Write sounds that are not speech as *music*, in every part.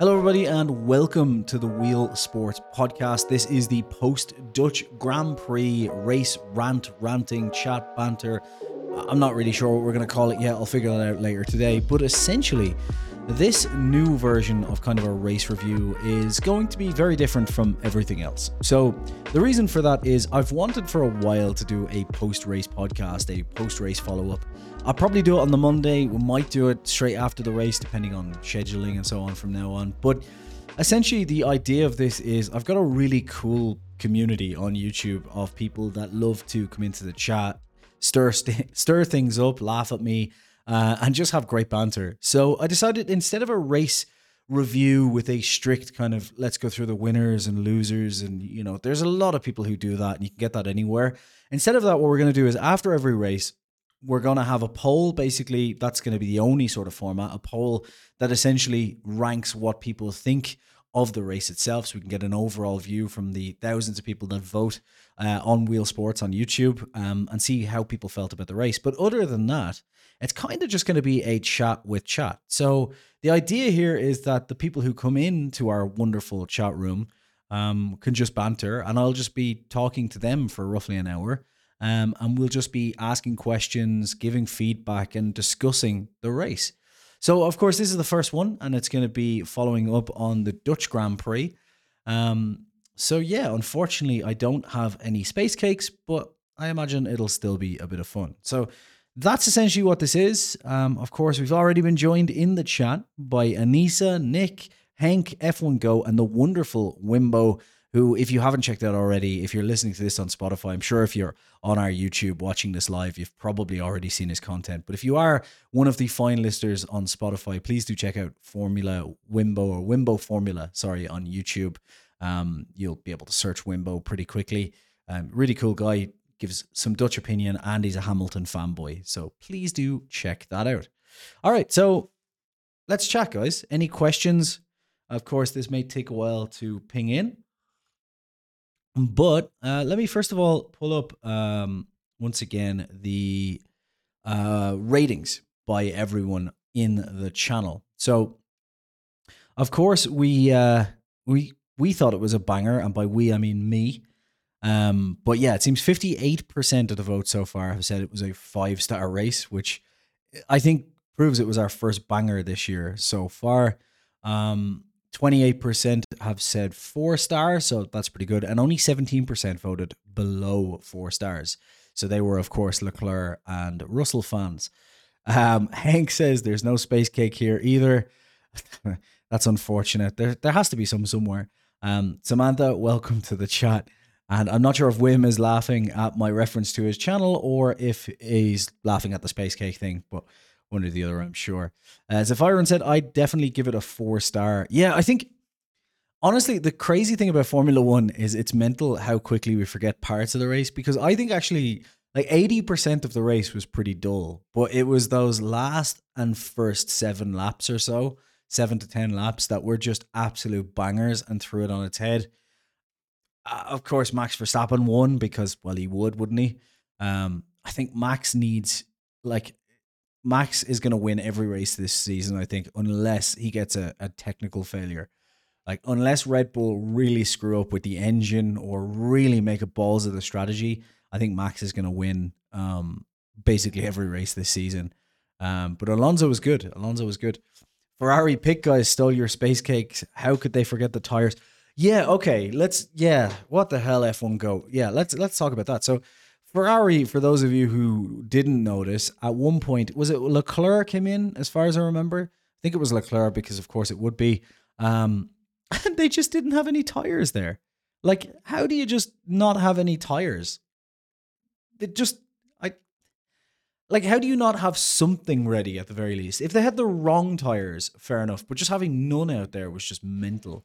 Hello, everybody, and welcome to the Wheel Sports Podcast. This is the post Dutch Grand Prix race rant, ranting, chat, banter. I'm not really sure what we're going to call it yet. I'll figure that out later today. But essentially, this new version of kind of a race review is going to be very different from everything else. So, the reason for that is I've wanted for a while to do a post race podcast, a post race follow up. I'll probably do it on the Monday. We might do it straight after the race, depending on scheduling and so on from now on. But essentially, the idea of this is I've got a really cool community on YouTube of people that love to come into the chat, stir st- *laughs* stir things up, laugh at me, uh, and just have great banter. So I decided instead of a race review with a strict kind of let's go through the winners and losers and you know there's a lot of people who do that and you can get that anywhere. Instead of that what we're going to do is after every race we're going to have a poll. Basically that's going to be the only sort of format a poll that essentially ranks what people think of the race itself. So we can get an overall view from the thousands of people that vote uh, on wheel sports on youtube um, and see how people felt about the race. But other than that it's kind of just going to be a chat with chat. So the idea here is that the people who come into our wonderful chat room um, can just banter, and I'll just be talking to them for roughly an hour. Um, and we'll just be asking questions, giving feedback, and discussing the race. So, of course, this is the first one, and it's going to be following up on the Dutch Grand Prix. Um, so, yeah, unfortunately, I don't have any space cakes, but I imagine it'll still be a bit of fun. So, that's essentially what this is. Um, of course, we've already been joined in the chat by Anissa, Nick, Hank, F1 Go, and the wonderful Wimbo. Who, if you haven't checked out already, if you're listening to this on Spotify, I'm sure if you're on our YouTube watching this live, you've probably already seen his content. But if you are one of the fine listers on Spotify, please do check out Formula Wimbo or Wimbo Formula, sorry, on YouTube. Um, you'll be able to search Wimbo pretty quickly. Um, really cool guy gives some Dutch opinion, and he's a Hamilton fanboy. So please do check that out. All right, so let's chat, guys. Any questions? Of course, this may take a while to ping in. But uh, let me first of all pull up um, once again the uh, ratings by everyone in the channel. So, of course, we uh, we we thought it was a banger, and by we I mean me. Um, but yeah, it seems 58% of the vote so far have said it was a five star race, which I think proves it was our first banger this year so far. Um, 28% have said four stars, so that's pretty good. And only 17% voted below four stars. So they were, of course, Leclerc and Russell fans. Um, *laughs* Hank says there's no space cake here either. *laughs* that's unfortunate. There, there has to be some somewhere. Um, Samantha, welcome to the chat. And I'm not sure if Wim is laughing at my reference to his channel or if he's laughing at the space cake thing, but one or the other, I'm sure. As if Iron said, I'd definitely give it a four star. Yeah, I think honestly, the crazy thing about Formula One is it's mental how quickly we forget parts of the race because I think actually like 80% of the race was pretty dull, but it was those last and first seven laps or so, seven to 10 laps that were just absolute bangers and threw it on its head. Uh, of course, Max Verstappen won because, well, he would, wouldn't he? Um, I think Max needs, like, Max is going to win every race this season, I think, unless he gets a, a technical failure. Like, unless Red Bull really screw up with the engine or really make a balls of the strategy, I think Max is going to win um, basically every race this season. Um, but Alonso was good. Alonso was good. Ferrari pit guys stole your space cakes. How could they forget the tires? Yeah, okay. Let's yeah, what the hell F1 go. Yeah, let's let's talk about that. So Ferrari, for those of you who didn't notice, at one point was it Leclerc came in, as far as I remember. I think it was Leclerc because of course it would be. Um *laughs* and they just didn't have any tires there. Like, how do you just not have any tires? It just I like how do you not have something ready at the very least? If they had the wrong tires, fair enough, but just having none out there was just mental.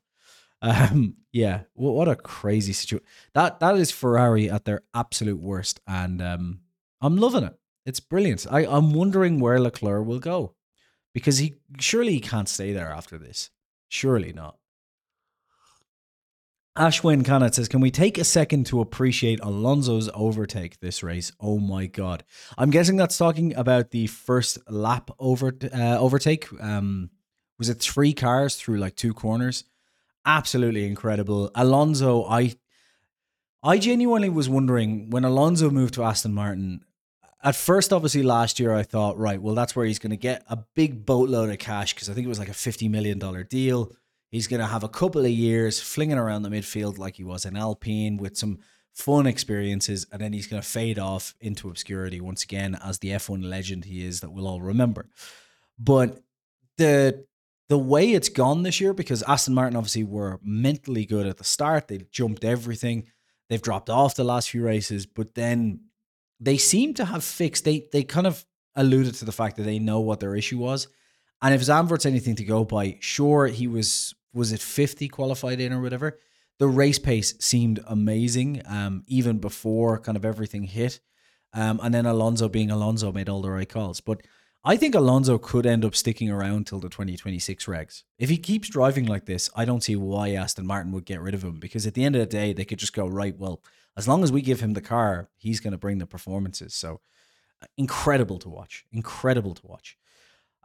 Um, yeah, what a crazy situation. That that is Ferrari at their absolute worst, and um, I'm loving it. It's brilliant. I I'm wondering where Leclerc will go, because he surely he can't stay there after this. Surely not. Ashwin Khanat says, Can we take a second to appreciate Alonso's overtake this race? Oh my God. I'm guessing that's talking about the first lap over uh, overtake. Um, Was it three cars through like two corners? Absolutely incredible. Alonso, I I genuinely was wondering when Alonso moved to Aston Martin. At first, obviously, last year I thought, right, well, that's where he's going to get a big boatload of cash because I think it was like a $50 million deal. He's going to have a couple of years flinging around the midfield like he was in Alpine with some fun experiences, and then he's going to fade off into obscurity once again as the F1 legend he is that we'll all remember. But the the way it's gone this year, because Aston Martin obviously were mentally good at the start, they jumped everything. They've dropped off the last few races, but then they seem to have fixed. They they kind of alluded to the fact that they know what their issue was. And if Zandvoort's anything to go by, sure, he was was it 50 qualified in or whatever. The race pace seemed amazing, um, even before kind of everything hit. Um, and then Alonso being Alonso made all the right calls. But I think Alonso could end up sticking around till the 2026 regs. If he keeps driving like this, I don't see why Aston Martin would get rid of him because at the end of the day, they could just go, right, well, as long as we give him the car, he's going to bring the performances. So uh, incredible to watch. Incredible to watch.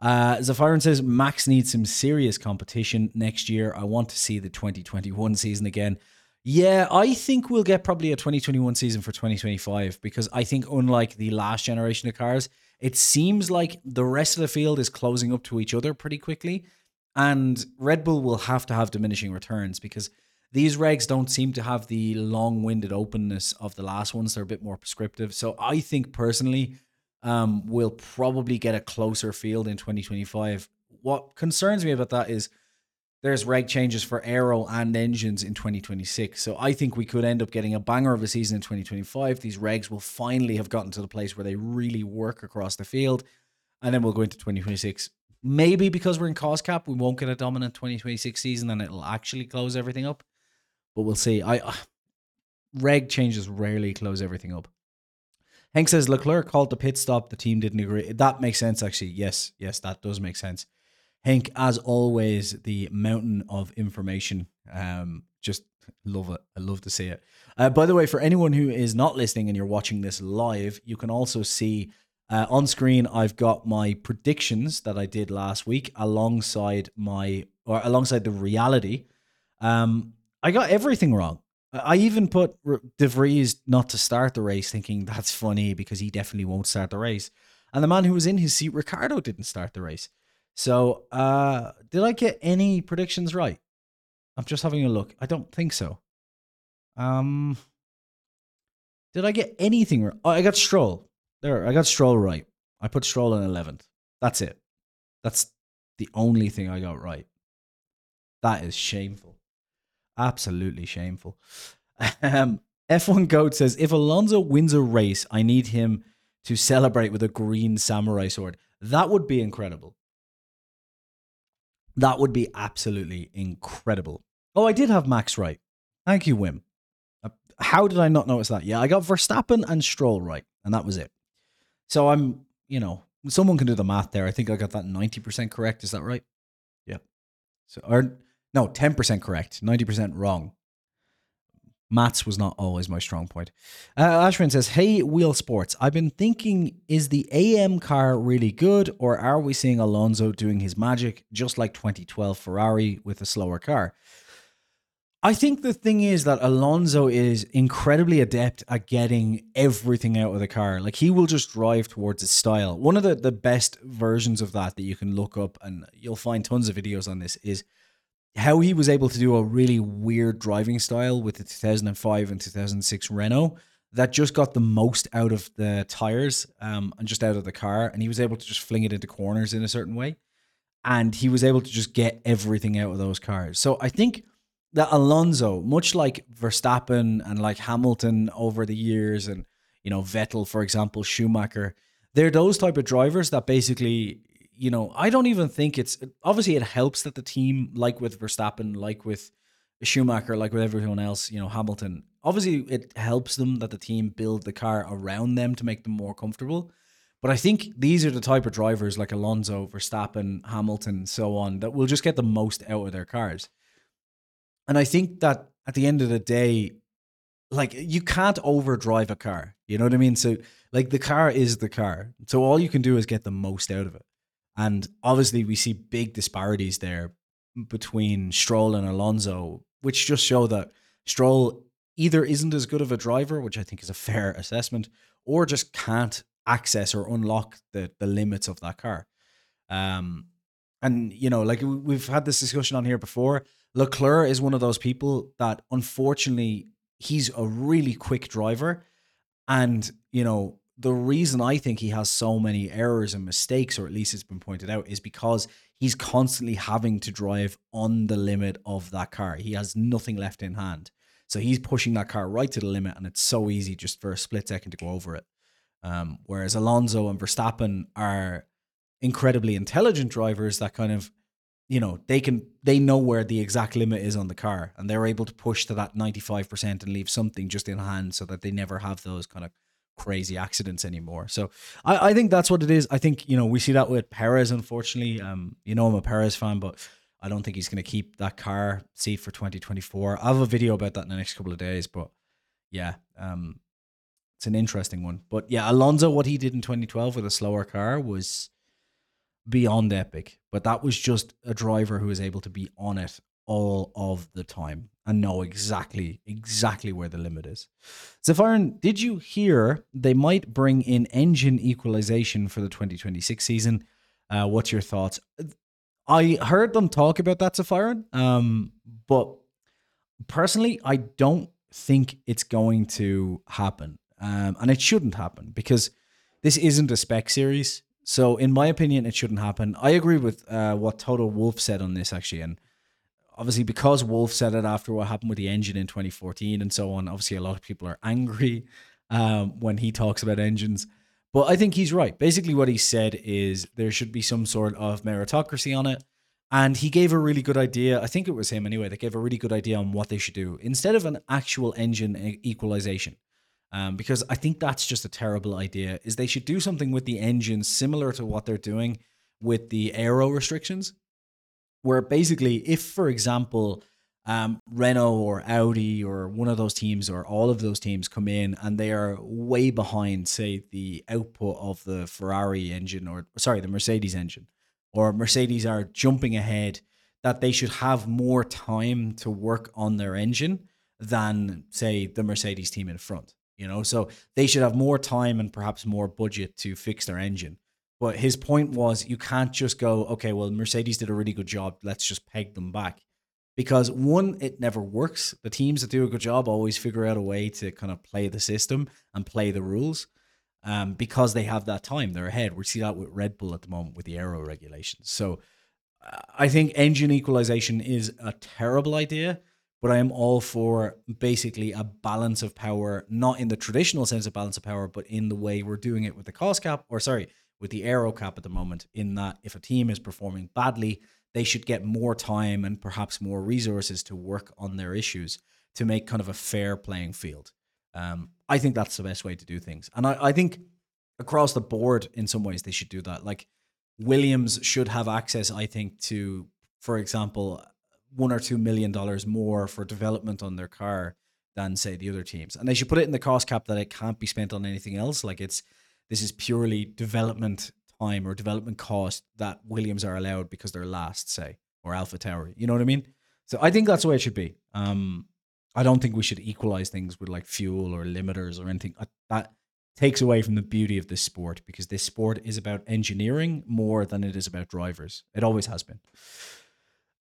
Uh, Zafiron says Max needs some serious competition next year. I want to see the 2021 season again. Yeah, I think we'll get probably a 2021 season for 2025 because I think, unlike the last generation of cars, it seems like the rest of the field is closing up to each other pretty quickly. And Red Bull will have to have diminishing returns because these regs don't seem to have the long winded openness of the last ones. They're a bit more prescriptive. So I think personally, um, we'll probably get a closer field in 2025. What concerns me about that is there's reg changes for aero and engines in 2026. So I think we could end up getting a banger of a season in 2025. These regs will finally have gotten to the place where they really work across the field. And then we'll go into 2026. Maybe because we're in cost cap, we won't get a dominant 2026 season and it'll actually close everything up. But we'll see. I uh, reg changes rarely close everything up. Hank says Leclerc called the pit stop. The team didn't agree. That makes sense, actually. Yes, yes, that does make sense. Hank, as always, the mountain of information. Um, just love it. I love to see it. Uh, by the way, for anyone who is not listening and you're watching this live, you can also see uh, on screen. I've got my predictions that I did last week alongside my or alongside the reality. Um, I got everything wrong. I even put De Vries not to start the race, thinking that's funny because he definitely won't start the race. And the man who was in his seat, Ricciardo, didn't start the race. So, uh, did I get any predictions right? I'm just having a look. I don't think so. Um, did I get anything right? Oh, I got Stroll. There, I got Stroll right. I put Stroll in 11th. That's it. That's the only thing I got right. That is shameful. Absolutely shameful. Um, F1 Goat says if Alonso wins a race, I need him to celebrate with a green samurai sword. That would be incredible. That would be absolutely incredible. Oh, I did have Max right. Thank you, Wim. Uh, how did I not notice that? Yeah, I got Verstappen and Stroll right, and that was it. So I'm, you know, someone can do the math there. I think I got that 90% correct. Is that right? Yeah. So, or no, 10% correct, 90% wrong. Maths was not always my strong point. Uh, Ashwin says, Hey, Wheel Sports, I've been thinking, is the AM car really good, or are we seeing Alonso doing his magic just like 2012 Ferrari with a slower car? I think the thing is that Alonso is incredibly adept at getting everything out of the car. Like he will just drive towards his style. One of the, the best versions of that that you can look up, and you'll find tons of videos on this, is how he was able to do a really weird driving style with the 2005 and 2006 Renault that just got the most out of the tires um, and just out of the car. And he was able to just fling it into corners in a certain way. And he was able to just get everything out of those cars. So I think that Alonso, much like Verstappen and like Hamilton over the years, and, you know, Vettel, for example, Schumacher, they're those type of drivers that basically you know, I don't even think it's obviously it helps that the team, like with Verstappen, like with Schumacher, like with everyone else, you know, Hamilton, obviously it helps them that the team build the car around them to make them more comfortable. But I think these are the type of drivers like Alonso, Verstappen, Hamilton, so on, that will just get the most out of their cars. And I think that at the end of the day, like you can't overdrive a car. You know what I mean? So like the car is the car. So all you can do is get the most out of it. And obviously, we see big disparities there between Stroll and Alonso, which just show that Stroll either isn't as good of a driver, which I think is a fair assessment, or just can't access or unlock the the limits of that car. Um, and you know, like we've had this discussion on here before. Leclerc is one of those people that unfortunately he's a really quick driver, and you know the reason I think he has so many errors and mistakes, or at least it's been pointed out, is because he's constantly having to drive on the limit of that car. He has nothing left in hand. So he's pushing that car right to the limit, and it's so easy just for a split second to go over it. Um, whereas Alonso and Verstappen are incredibly intelligent drivers that kind of, you know, they can they know where the exact limit is on the car, and they're able to push to that ninety five percent and leave something just in hand, so that they never have those kind of crazy accidents anymore. So I, I think that's what it is. I think you know we see that with Perez. Unfortunately, um, you know I'm a Perez fan, but I don't think he's going to keep that car seat for 2024. I have a video about that in the next couple of days, but yeah, um, it's an interesting one. But yeah, Alonso, what he did in 2012 with a slower car was beyond epic. But that was just a driver who was able to be on it all of the time and know exactly exactly where the limit is. Zephyron, did you hear they might bring in engine equalization for the 2026 season? Uh, what's your thoughts? I heard them talk about that Sapphire, um, but personally, I don't think it's going to happen, um, and it shouldn't happen because this isn't a spec series. So, in my opinion, it shouldn't happen. I agree with uh, what Toto Wolff said on this actually, and obviously because Wolff said it after what happened with the engine in 2014 and so on. Obviously, a lot of people are angry um, when he talks about engines. But I think he's right. Basically, what he said is there should be some sort of meritocracy on it. And he gave a really good idea. I think it was him anyway that gave a really good idea on what they should do instead of an actual engine equalization. Um, because I think that's just a terrible idea. Is they should do something with the engine similar to what they're doing with the aero restrictions, where basically, if for example, um, Renault or Audi or one of those teams or all of those teams come in and they are way behind, say, the output of the Ferrari engine or sorry, the Mercedes engine, or Mercedes are jumping ahead, that they should have more time to work on their engine than, say, the Mercedes team in front. You know, so they should have more time and perhaps more budget to fix their engine. But his point was you can't just go, okay, well, Mercedes did a really good job. Let's just peg them back because one, it never works. The teams that do a good job always figure out a way to kind of play the system and play the rules um, because they have that time. They're ahead. We see that with Red Bull at the moment with the aero regulations. So I think engine equalization is a terrible idea, but I am all for basically a balance of power, not in the traditional sense of balance of power, but in the way we're doing it with the cost cap, or sorry, with the aero cap at the moment, in that if a team is performing badly, they should get more time and perhaps more resources to work on their issues to make kind of a fair playing field. Um, I think that's the best way to do things. And I, I think across the board, in some ways, they should do that. Like Williams should have access, I think, to, for example, one or two million dollars more for development on their car than say the other teams. And they should put it in the cost cap that it can't be spent on anything else. Like it's this is purely development time or development cost that Williams are allowed because they're last, say, or AlphaTauri. You know what I mean? So I think that's the way it should be. Um, I don't think we should equalize things with like fuel or limiters or anything. That takes away from the beauty of this sport because this sport is about engineering more than it is about drivers. It always has been.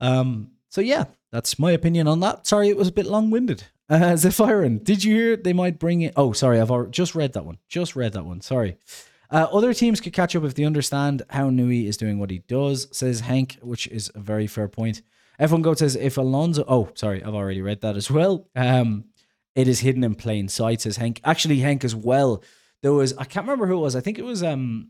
Um, so yeah, that's my opinion on that. Sorry, it was a bit long-winded. Uh, *laughs* Zephyrin, did you hear they might bring it? Oh, sorry, I've already, just read that one. Just read that one. Sorry. Uh, other teams could catch up if they understand how Newey is doing what he does, says Hank, which is a very fair point. F1 Goat says if Alonso, oh, sorry, I've already read that as well. Um, it is hidden in plain sight, says Hank. Actually, Hank as well. There was, I can't remember who it was. I think it was, um,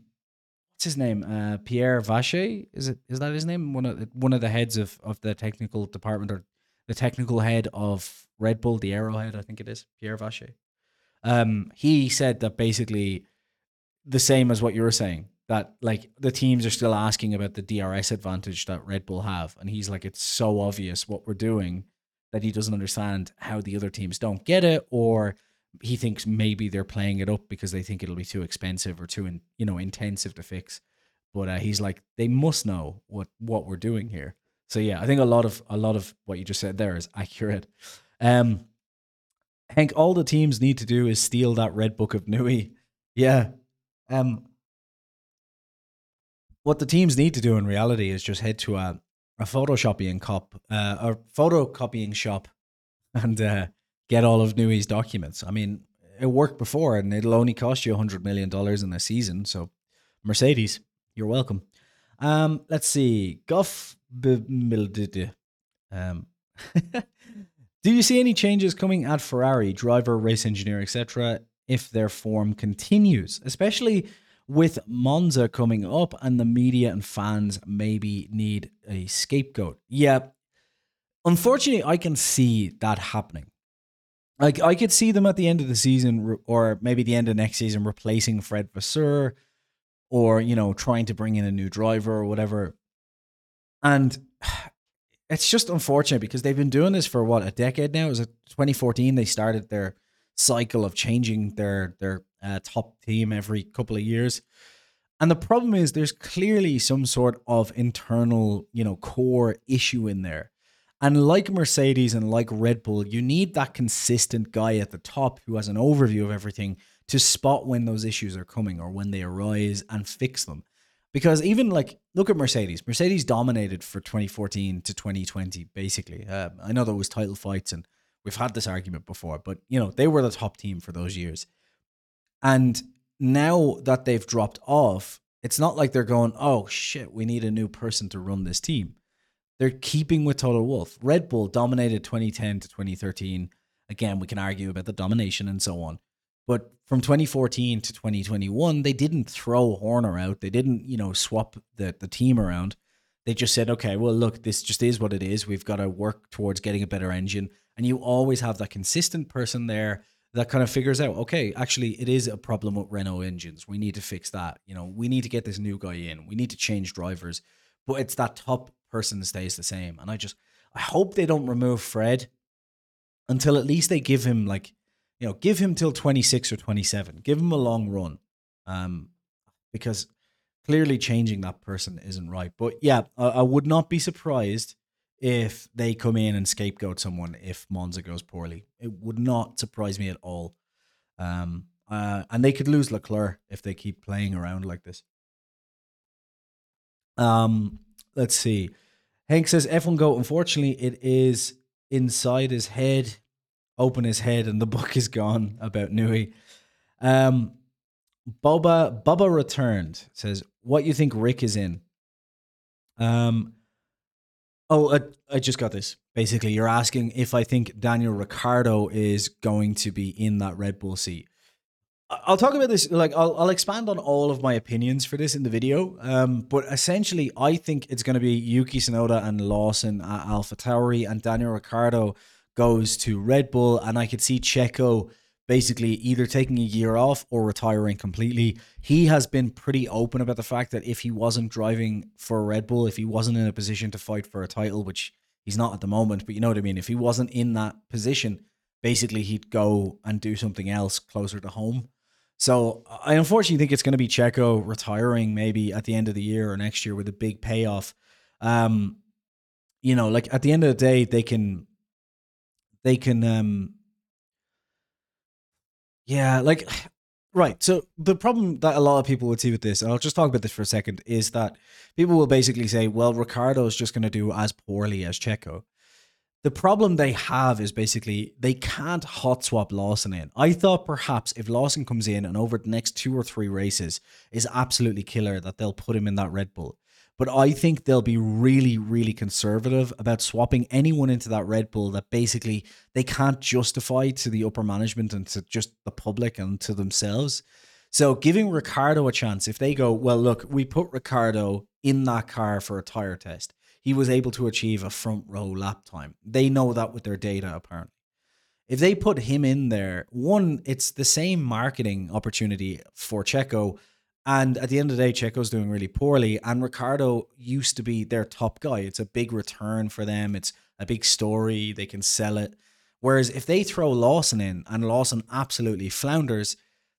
what's his name? Uh, Pierre Waché. Is it, is that his name? One of one of the heads of, of the technical department or the technical head of Red Bull, the Arrowhead, I think it is, Pierre Waché. Um, he said that basically the same as what you were saying that like the teams are still asking about the DRS advantage that Red Bull have and he's like it's so obvious what we're doing that he doesn't understand how the other teams don't get it or he thinks maybe they're playing it up because they think it'll be too expensive or too in, you know intensive to fix but uh, he's like, they must know what what we're doing here. So yeah, I think a lot of a lot of what you just said there is accurate. Um, Hank, all the teams need to do is steal that red book of Newey. Yeah. Um, what the teams need to do in reality is just head to a a photocopying cop, uh, a photocopying shop, and uh, get all of Newey's documents. I mean, it worked before, and it'll only cost you hundred million dollars in a season. So, Mercedes, you're welcome. Um, let's see, Guff. Um, *laughs* do you see any changes coming at Ferrari, driver, race engineer, etc., if their form continues, especially with Monza coming up and the media and fans maybe need a scapegoat? Yeah, unfortunately, I can see that happening. Like I could see them at the end of the season, or maybe the end of next season, replacing Fred Vasseur, or you know, trying to bring in a new driver or whatever. And *sighs* it's just unfortunate because they've been doing this for what a decade now. It was it 2014 they started their cycle of changing their their uh, top team every couple of years. And the problem is there's clearly some sort of internal, you know, core issue in there and like Mercedes and like Red Bull, you need that consistent guy at the top who has an overview of everything to spot when those issues are coming or when they arise and fix them. Because even like, look at Mercedes. Mercedes dominated for 2014 to 2020, basically. Uh, I know there was title fights and we've had this argument before, but you know, they were the top team for those years. And now that they've dropped off, it's not like they're going, oh shit, we need a new person to run this team they're keeping with Toto Wolff. Red Bull dominated 2010 to 2013. Again, we can argue about the domination and so on. But from 2014 to 2021, they didn't throw Horner out. They didn't, you know, swap the, the team around. They just said, okay, well, look, this just is what it is. We've got to work towards getting a better engine. And you always have that consistent person there that kind of figures out, okay, actually, it is a problem with Renault engines. We need to fix that. You know, we need to get this new guy in. We need to change drivers. But it's that top person stays the same. And I just I hope they don't remove Fred until at least they give him like you know give him till 26 or 27 give him a long run um because clearly changing that person isn't right. But yeah I, I, would not be surprised if they come in and scapegoat someone if monza goes poorly. It would not surprise me at all. Um uh, and they could lose leclerc if they keep playing around like this. Um let's see. Hank says F1 Go, unfortunately, it is inside his head. Open his head, and the *laughs* book is gone about Newey. Um, Boba Bubba returned. Says, "What you think Rick is in?" Um. Oh, I, I just got this. Basically, you're asking if I think Daniel Ricardo is going to be in that Red Bull seat. I'll talk about this. Like, I'll, I'll expand on all of my opinions for this in the video. Um, but essentially, I think it's going to be Yuki Tsunoda and Lawson at Alpha Tauri, and Daniel Ricciardo goes to Red Bull, and I could see Checo basically either taking a year off or retiring completely. He has been pretty open about the fact that if he wasn't driving for Red Bull, if he wasn't in a position to fight for a title, which he's not at the moment, but you know what I mean, if he wasn't in that position, basically he'd go and do something else closer to home. So I unfortunately think it's going to be Checo retiring maybe at the end of the year or next year with a big payoff. Um, you know, like at the end of the day, they can, they can, um, yeah, like, *sighs* right. So the problem that a lot of people would see with this, and I'll just talk about this for a second, is that people will basically say, well, Ricciardo is just going to do as poorly as Checo. The problem they have is basically they can't hot swap Lawson in. I thought perhaps if Lawson comes in and over the next two or three races is absolutely killer, that they'll put him in that Red Bull. But I think they'll be really, really conservative about swapping anyone into that Red Bull that basically they can't justify to the upper management and to just the public and to themselves. So giving Ricciardo a chance, if they go, well, look, we put Ricciardo in that car for a tire test he was able to achieve a front row lap time. They know that with their data, apparently. If they put him in there, one, it's the same marketing opportunity for Checo. And at the end of the day, Checo's doing really poorly. And Ricciardo used to be their top guy. It's a big return for them. It's a big story. They can sell it. Whereas if they throw Lawson in and Lawson absolutely flounders,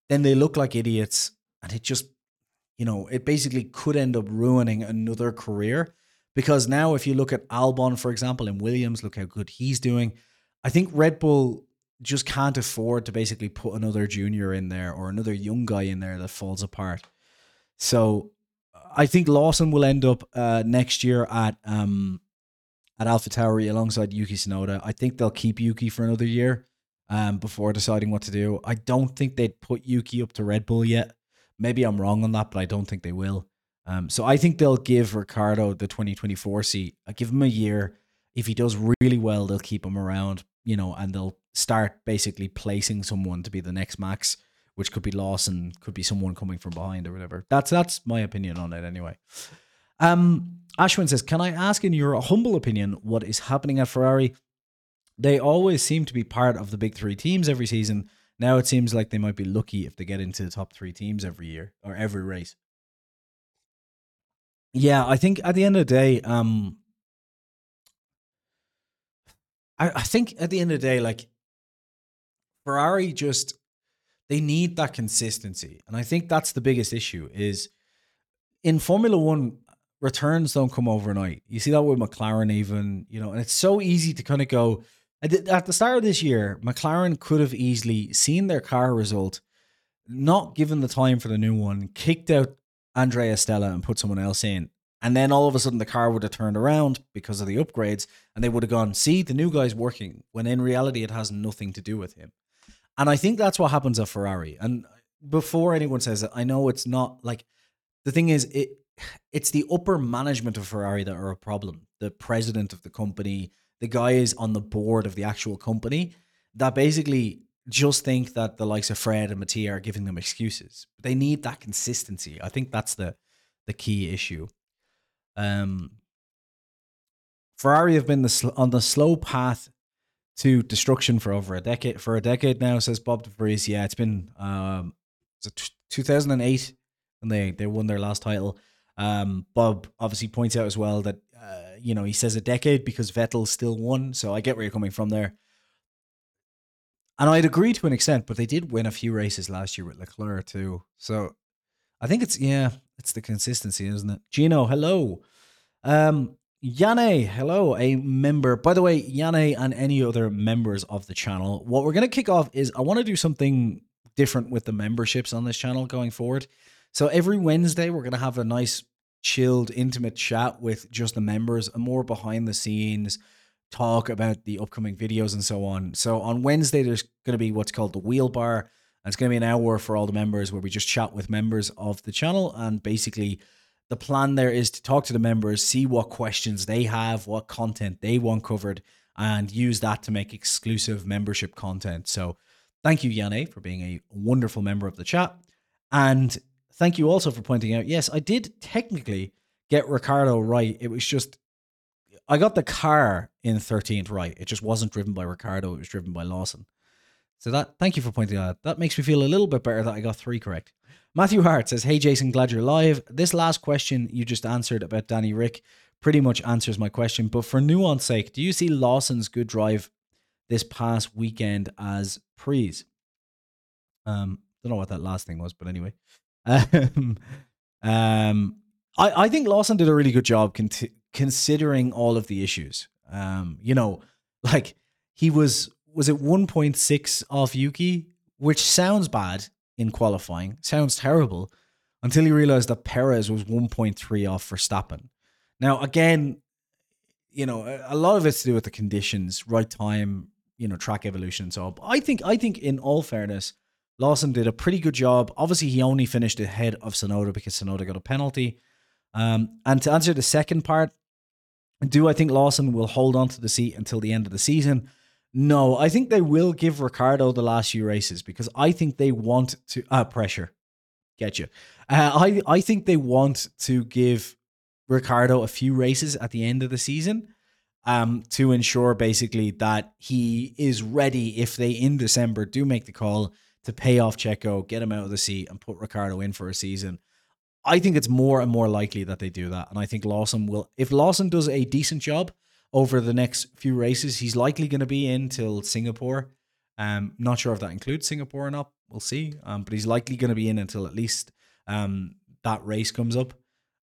then they look like idiots. And it just you know, it basically could end up ruining another career. Because now, if you look at Albon, for example, and Williams, look how good he's doing. I think Red Bull just can't afford to basically put another junior in there or another young guy in there that falls apart. So I think Lawson will end up uh, next year at um, at AlphaTauri alongside Yuki Tsunoda. I think they'll keep Yuki for another year um, before deciding what to do. I don't think they'd put Yuki up to Red Bull yet. Maybe I'm wrong on that, but I don't think they will. Um, so I think they'll give Ricciardo the 2024 seat. I give him a year. If he does really well, they'll keep him around, you know, and they'll start basically placing someone to be the next Max, which could be Lawson, could be someone coming from behind or whatever. That's that's my opinion on it anyway. Um, Ashwin says, "Can I ask, in your humble opinion, what is happening at Ferrari? They always seem to be part of the big three teams every season. Now it seems like they might be lucky if they get into the top three teams every year or every race." Yeah, I think at the end of the day, um, I, I think at the end of the day, like Ferrari just they need that consistency. And I think that's the biggest issue is in Formula 1 returns don't come overnight. You see that with McLaren even, you know, and it's so easy to kind of go at the start of this year, McLaren could have easily seen their car result, not given the time for the new one, kicked out Andrea Stella and put someone else in. And then all of a sudden the car would have turned around because of the upgrades and they would have gone, see, the new guy's working, when in reality it has nothing to do with him. And I think that's what happens at Ferrari. And before anyone says it, I know it's not like the thing is it it's the upper management of Ferrari that are a problem. The president of the company, the guys on the board of the actual company that basically just think that the likes of Fred and Mattia are giving them excuses. They need that consistency. I think that's the the key issue. Um, Ferrari have been the sl- on the slow path to destruction for over a decade for a decade now says Bob DeVries. Yeah it's been um it 2008 and they they won their last title. Um Bob obviously points out as well that uh, you know he says a decade because Vettel still won so I get where you're coming from there. And I'd agree to an extent but they did win a few races last year with Leclerc too. So I think it's yeah it's the consistency isn't it? Gino hello. Um Yane, hello, a member. By the way, Yane and any other members of the channel, what we're going to kick off is I want to do something different with the memberships on this channel going forward. So every Wednesday, we're going to have a nice, chilled, intimate chat with just the members, a more behind the scenes talk about the upcoming videos and so on. So on Wednesday, there's going to be what's called the wheel bar. And it's going to be an hour for all the members where we just chat with members of the channel and basically the plan there is to talk to the members, see what questions they have, what content they want covered, and use that to make exclusive membership content. So thank you, Yane, for being a wonderful member of the chat. And thank you also for pointing out, yes, I did technically get Ricciardo right. It was just I got the car in 13th right. It just wasn't driven by Ricciardo, it was driven by Lawson. So that thank you for pointing out. That makes me feel a little bit better that I got three correct. Matthew Hart says, Hey Jason, glad you're live. This last question you just answered about Danny Ric pretty much answers my question. But for nuance sake, do you see Lawson's good drive this past weekend as prees? Um, don't know what that last thing was, but anyway. *laughs* Um, um I, I think Lawson did a really good job con- considering all of the issues. Um, you know, like he was was it 1.6 off Yuki, which sounds bad in qualifying. Sounds terrible until he realized that Perez was 1.3 off Verstappen. Now, again, you know, a lot of it's to do with the conditions, right time, you know, track evolution and so on. But I think, I think, in all fairness, Lawson did a pretty good job. Obviously, he only finished ahead of Tsunoda because Tsunoda got a penalty. Um, and to answer the second part, do I think Lawson will hold on to the seat until the end of the season? No, I think they will give Ricciardo the last few races because I think they want to uh, pressure. Get you. Uh, I I think they want to give Ricciardo a few races at the end of the season, um, to ensure basically that he is ready if they in December do make the call to pay off Checo, get him out of the seat, and put Ricciardo in for a season. I think it's more and more likely that they do that, and I think Lawson will. If Lawson does a decent job, over the next few races. He's likely going to be in till Singapore. Um, not sure if that includes Singapore or not. We'll see. Um, but he's likely going to be in until at least um, that race comes up.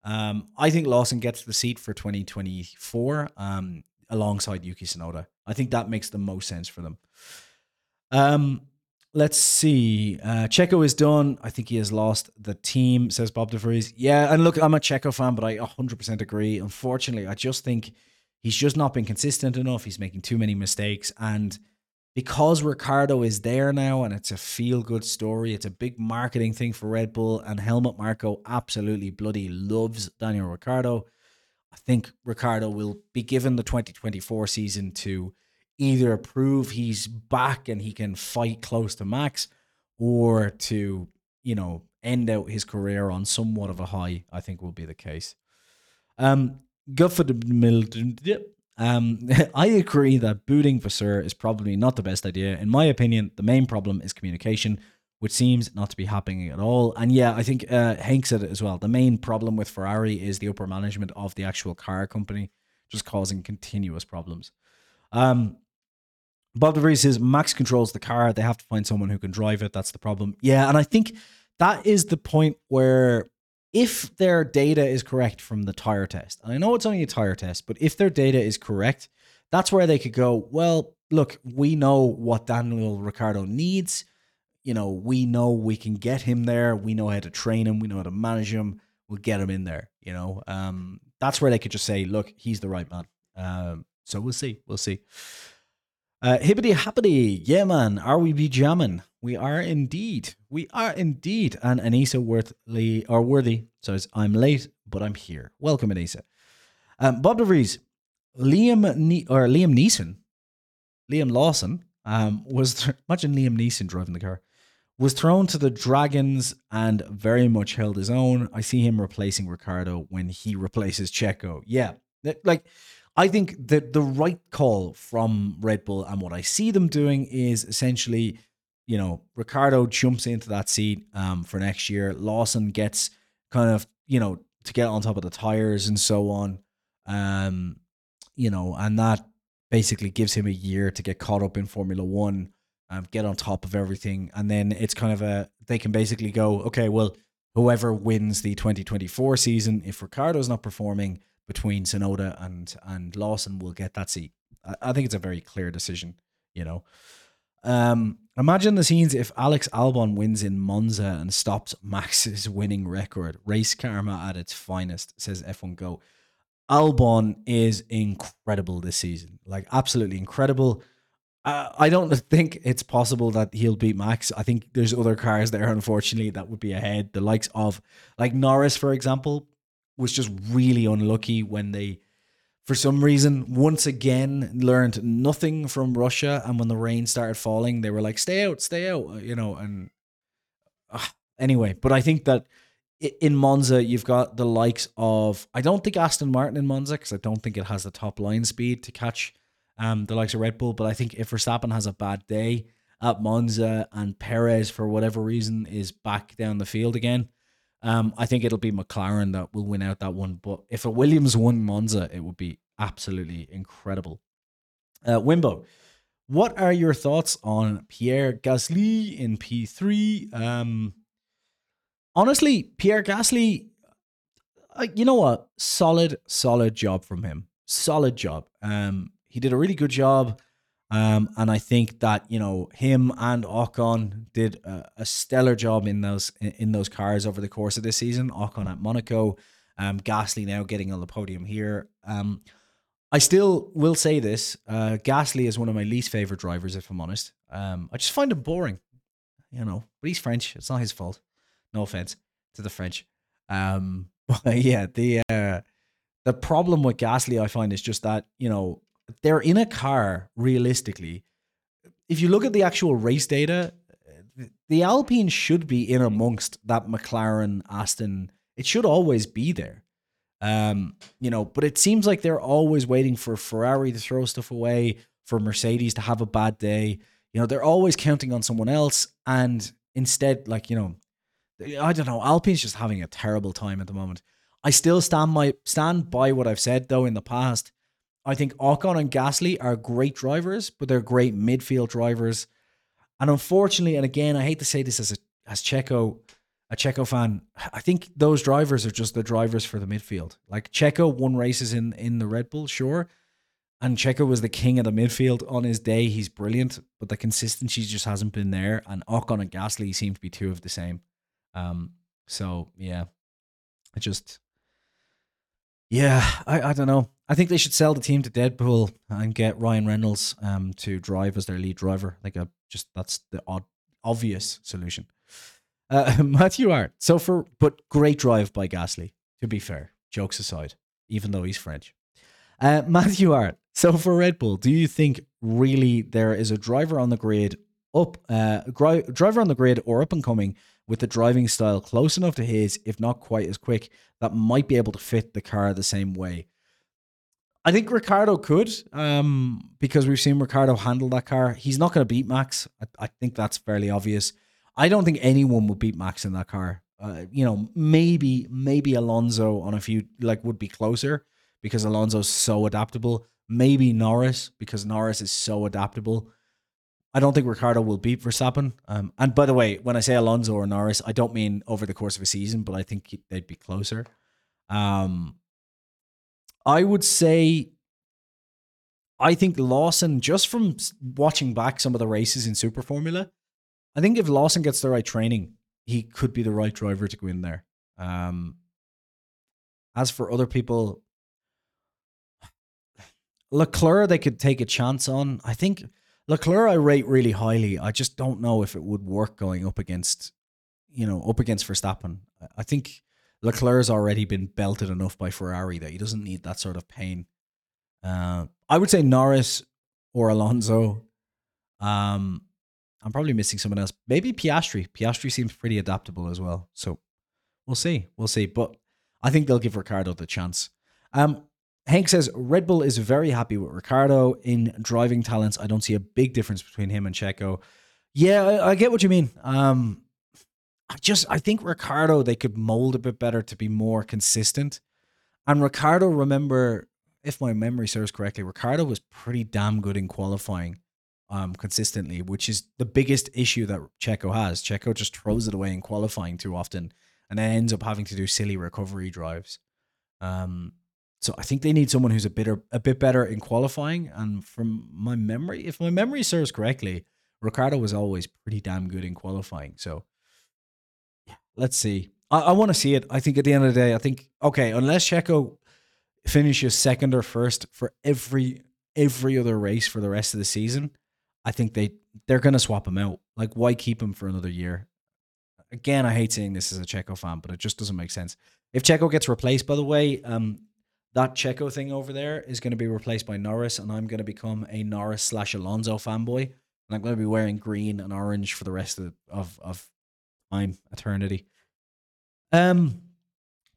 Um, I think Lawson gets the seat for 2024 um, alongside Yuki Tsunoda. I think that makes the most sense for them. Um, let's see. Uh, Checo is done. I think he has lost the team, says Bob DeVries. Yeah, and look, I'm a Checo fan, but I 100% agree. Unfortunately, I just think he's just not been consistent enough. He's making too many mistakes. And because Ricciardo is there now and it's a feel good story, it's a big marketing thing for Red Bull, and Helmut Marko absolutely bloody loves Daniel Ricciardo. I think Ricardo will be given the 2024 season to either prove he's back and he can fight close to Max or to, you know, end out his career on somewhat of a high, I think will be the case. Um, go for the middle. Um, *laughs* I agree that booting Vasseur is probably not the best idea. In my opinion, the main problem is communication, which seems not to be happening at all. And yeah, I think uh, Hank said it as well. The main problem with Ferrari is the upper management of the actual car company, just causing continuous problems. Um, Bob DeVries says Max controls the car. They have to find someone who can drive it. That's the problem. Yeah, and I think that is the point where if their data is correct from the tire test, and I know it's only a tire test, but if their data is correct, that's where they could go, well, look, we know what Daniel Ricciardo needs. You know, we know we can get him there. We know how to train him. We know how to manage him. We'll get him in there. You know, um, that's where they could just say, look, he's the right man. Um, so we'll see. We'll see. Uh, hibbity happity. Yeah, man. Are we be jamming? We are indeed. We are indeed. And Anissa Worthy or Worthy says, I'm late, but I'm here. Welcome, Anissa. Um, Bob DeVries, Liam ne- or Liam Neeson, Liam Lawson, um, was th- imagine Liam Neeson driving the car. Was thrown to the Dragons and very much held his own. I see him replacing Ricciardo when he replaces Checo. Yeah, like I think that the right call from Red Bull and what I see them doing is essentially, you know, Ricciardo jumps into that seat um, for next year. Lawson gets kind of, you know, to get on top of the tires and so on. Um, you know, and that basically gives him a year to get caught up in Formula One, um, get on top of everything. And then it's kind of a, they can basically go, okay, well, whoever wins the 2024 season, if Ricciardo's not performing, between Tsunoda and and Lawson will get that seat. I, I think it's a very clear decision. You know, um, imagine the scenes if Alex Albon wins in Monza and stops Max's winning record. Race karma at its finest, says F1 Go. Albon is incredible this season, like absolutely incredible. Uh, I don't think it's possible that he'll beat Max. I think there's other cars there, unfortunately, that would be ahead. The likes of like Norris, for example, was just really unlucky when they, for some reason, once again learned nothing from Russia. And when the rain started falling, they were like, "Stay out, stay out," uh, you know. And uh, anyway, but I think that in Monza, you've got the likes of I don't think Aston Martin in Monza because I don't think it has the top line speed to catch um, the likes of Red Bull. But I think if Verstappen has a bad day at Monza and Perez for whatever reason is back down the field again, um, I think it'll be McLaren that will win out that one. But if a Williams won Monza, it would be absolutely incredible. Uh, Wimbo, what are your thoughts on Pierre Gasly in P3? Um, honestly, Pierre Gasly, uh, you know what? Solid, solid job from him. Solid job. Um, he did a really good job um, and I think that you know him and Ocon did a, a, stellar job in those in those cars over the course of this season. Ocon at Monaco, um, Gasly now getting on the podium here. Um, I still will say this: uh, Gasly is one of my least favorite drivers, if I'm honest. Um, I just find him boring, you know. But he's French; it's not his fault. No offense to the French. Um, *laughs* but yeah, the uh, the problem with Gasly, I find, is just that you know they're in a car realistically. If you look at the actual race data, the Alpine should be in amongst that McLaren, Aston. It should always be there. Um, you know, but it seems like they're always waiting for Ferrari to throw stuff away, for Mercedes to have a bad day. You know, they're always counting on someone else, and instead, like you know, I don't know, Alpine's just having a terrible time at the moment. I still stand my stand by what I've said though in the past. I think Ocon and Gasly are great drivers, but they're great midfield drivers. And unfortunately, and again, I hate to say this as a as Checo, a Checo fan. I think those drivers are just the drivers for the midfield. Like Checo won races in in the Red Bull, sure, and Checo was the king of the midfield on his day. He's brilliant, but the consistency just hasn't been there. And Ocon and Gasly seem to be two of the same. Um, so yeah, I just yeah, I, I don't know. I think they should sell the team to Deadpool and get Ryan Reynolds um to drive as their lead driver. Like a just that's the odd obvious solution. Uh, *laughs* Matthew Hart. So for but great drive by Gasly. To be fair, jokes aside, even though he's French. Uh, *laughs* Matthew Hart. So for Red Bull, do you think really there is a driver on the grid up, uh, gri- driver on the grid or up and coming with the driving style close enough to his, if not quite as quick, that might be able to fit the car the same way? I think Ricciardo could, um, because we've seen Ricciardo handle that car. He's not going to beat Max. I, I, think that's fairly obvious. I don't think anyone would beat Max in that car. Uh, you know, maybe maybe Alonso on a few like would be closer because Alonso's so adaptable. Maybe Norris because Norris is so adaptable. I don't think Ricciardo will beat Verstappen. Um, and by the way, when I say Alonso or Norris, I don't mean over the course of a season, but I think they'd be closer. Um, I would say, I think Lawson, just from watching back some of the races in Super Formula, I think if Lawson gets the right training, he could be the right driver to go in there. Um, as for other people, Leclerc, they could take a chance on. I think Leclerc, I rate really highly. I just don't know if it would work going up against, you know, up against Verstappen. I think Leclerc's already been belted enough by Ferrari that he doesn't need that sort of pain. Uh, I would say Norris or Alonso. Um, I'm probably missing someone else. Maybe Piastri. Piastri seems pretty adaptable as well. So we'll see. We'll see. But I think they'll give Ricciardo the chance. Um, Hank says Red Bull is very happy with Ricciardo in driving talents. I don't see a big difference between him and Checo. Yeah, I, I get what you mean. Um, I just I think Ricciardo they could mold a bit better to be more consistent. And Ricciardo, remember, if my memory serves correctly, Ricciardo was pretty damn good in qualifying um, consistently, which is the biggest issue that Checo has. Checo just throws it away in qualifying too often and then ends up having to do silly recovery drives. Um, so I think they need someone who's a bit a bit better in qualifying. And from my memory, if my memory serves correctly, Ricciardo was always pretty damn good in qualifying. So let's see. I, I want to see it. I think at the end of the day, I think okay, unless Checo finishes second or first for every every other race for the rest of the season, I think they they're gonna swap him out. Like, why keep him for another year? Again, I hate saying this as a Checo fan, but it just doesn't make sense. If Checo gets replaced, by the way, um, that Checo thing over there is going to be replaced by Norris, and I'm going to become a Norris slash Alonso fanboy, and I'm going to be wearing green and orange for the rest of of, of time, eternity. Um,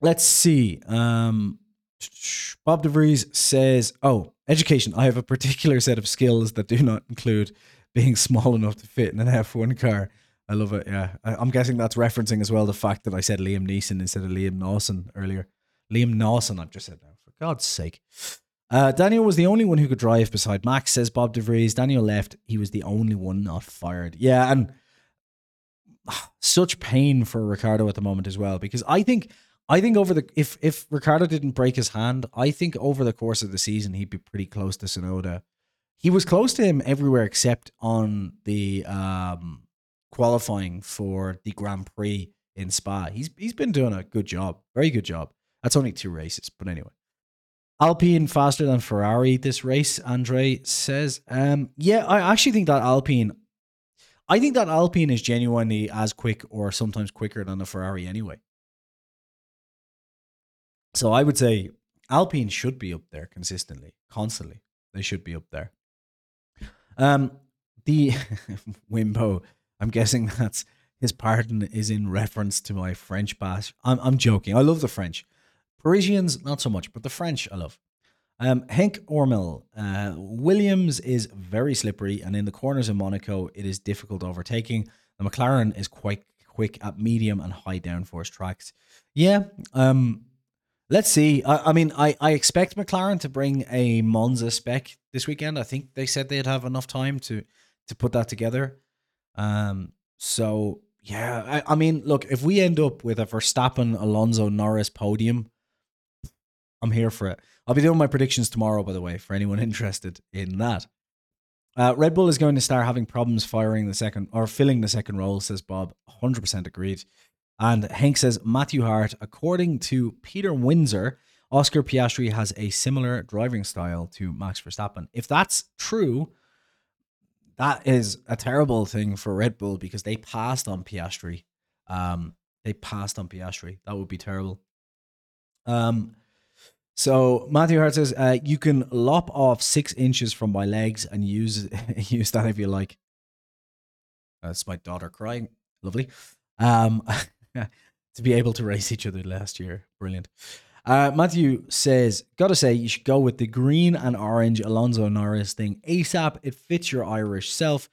let's see. Um, Bob DeVries says, "Oh, education. I have a particular set of skills that do not include being small enough to fit in an F1 car." I love it. Yeah, I, I'm guessing that's referencing as well the fact that I said Liam Neeson instead of Liam Lawson earlier. Liam Lawson, I've just said now. For God's sake. Uh, Daniel was the only one who could drive beside Max, says Bob DeVries. Daniel left. He was the only one not fired. Yeah, and *sighs* such pain for Ricciardo at the moment as well, because I think I think over the if if Ricciardo didn't break his hand, I think over the course of the season he'd be pretty close to Tsunoda. He was close to him everywhere except on the um, qualifying for the Grand Prix in Spa. He's he's been doing a good job, very good job. That's only two races, but anyway. Alpine faster than Ferrari this race, Andre says. Um, yeah, I actually think that Alpine, I think that Alpine is genuinely as quick or sometimes quicker than the Ferrari anyway. So I would say Alpine should be up there consistently, constantly. They should be up there. Um, the *laughs* Wimbo, I'm guessing that's his pardon is in reference to my French bash. I'm I'm joking. I love the French. Parisians, not so much, but the French I love. Um, Ormel, uh, Williams is very slippery, and in the corners in Monaco, it is difficult overtaking. The McLaren is quite quick at medium and high downforce tracks. Yeah, um, let's see. I, I, mean, I, I expect McLaren to bring a Monza spec this weekend. I think they said they'd have enough time to to put that together. Um, so yeah, I, I mean, look, if we end up with a Verstappen, Alonso, Norris podium, I'm here for it. I'll be doing my predictions tomorrow, by the way, for anyone *laughs* interested in that. Uh, Red Bull is going to start having problems firing the second or filling the second role, says Bob. 100% agreed. And Hank says Matthew Hart, according to Peter Windsor, Oscar Piastri has a similar driving style to Max Verstappen. If that's true, that is a terrible thing for Red Bull because they passed on Piastri. Um, they passed on Piastri. That would be terrible. Um, so Matthew Hart says uh, you can lop off six inches from my legs and use *laughs* use that if you like. That's my daughter crying. Lovely. Um, *laughs* to be able to race each other last year, brilliant. Uh, Matthew says, gotta say, you should go with the green and orange Alonso Norris thing ASAP. It fits your Irish self.